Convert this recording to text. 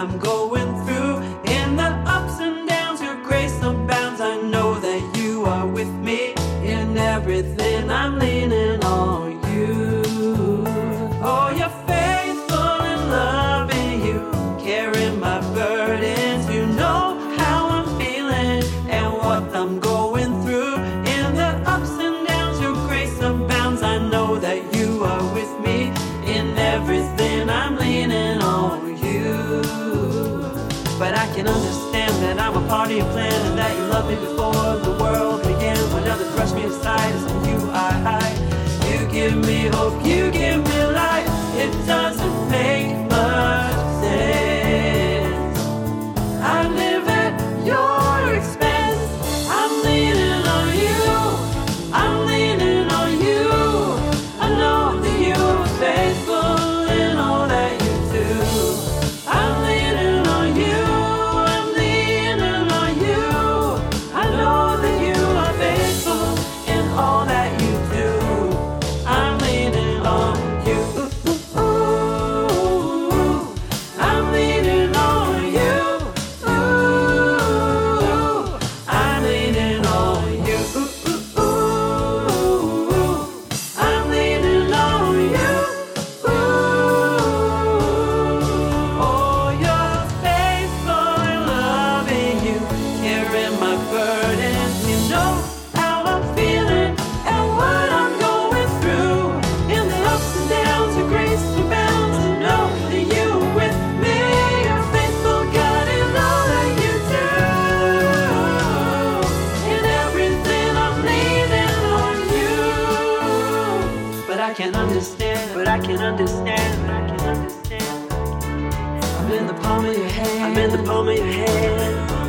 I'm going through. In the ups and downs, your grace abounds. I know that you are with me in everything. I'm leaning on you. Oh, you're. but I can understand that I'm a part of your plan and that you loved me before the world began. I can understand, but I can understand, but I can understand. I'm in the palm of your hand. I'm in the palm of your hand.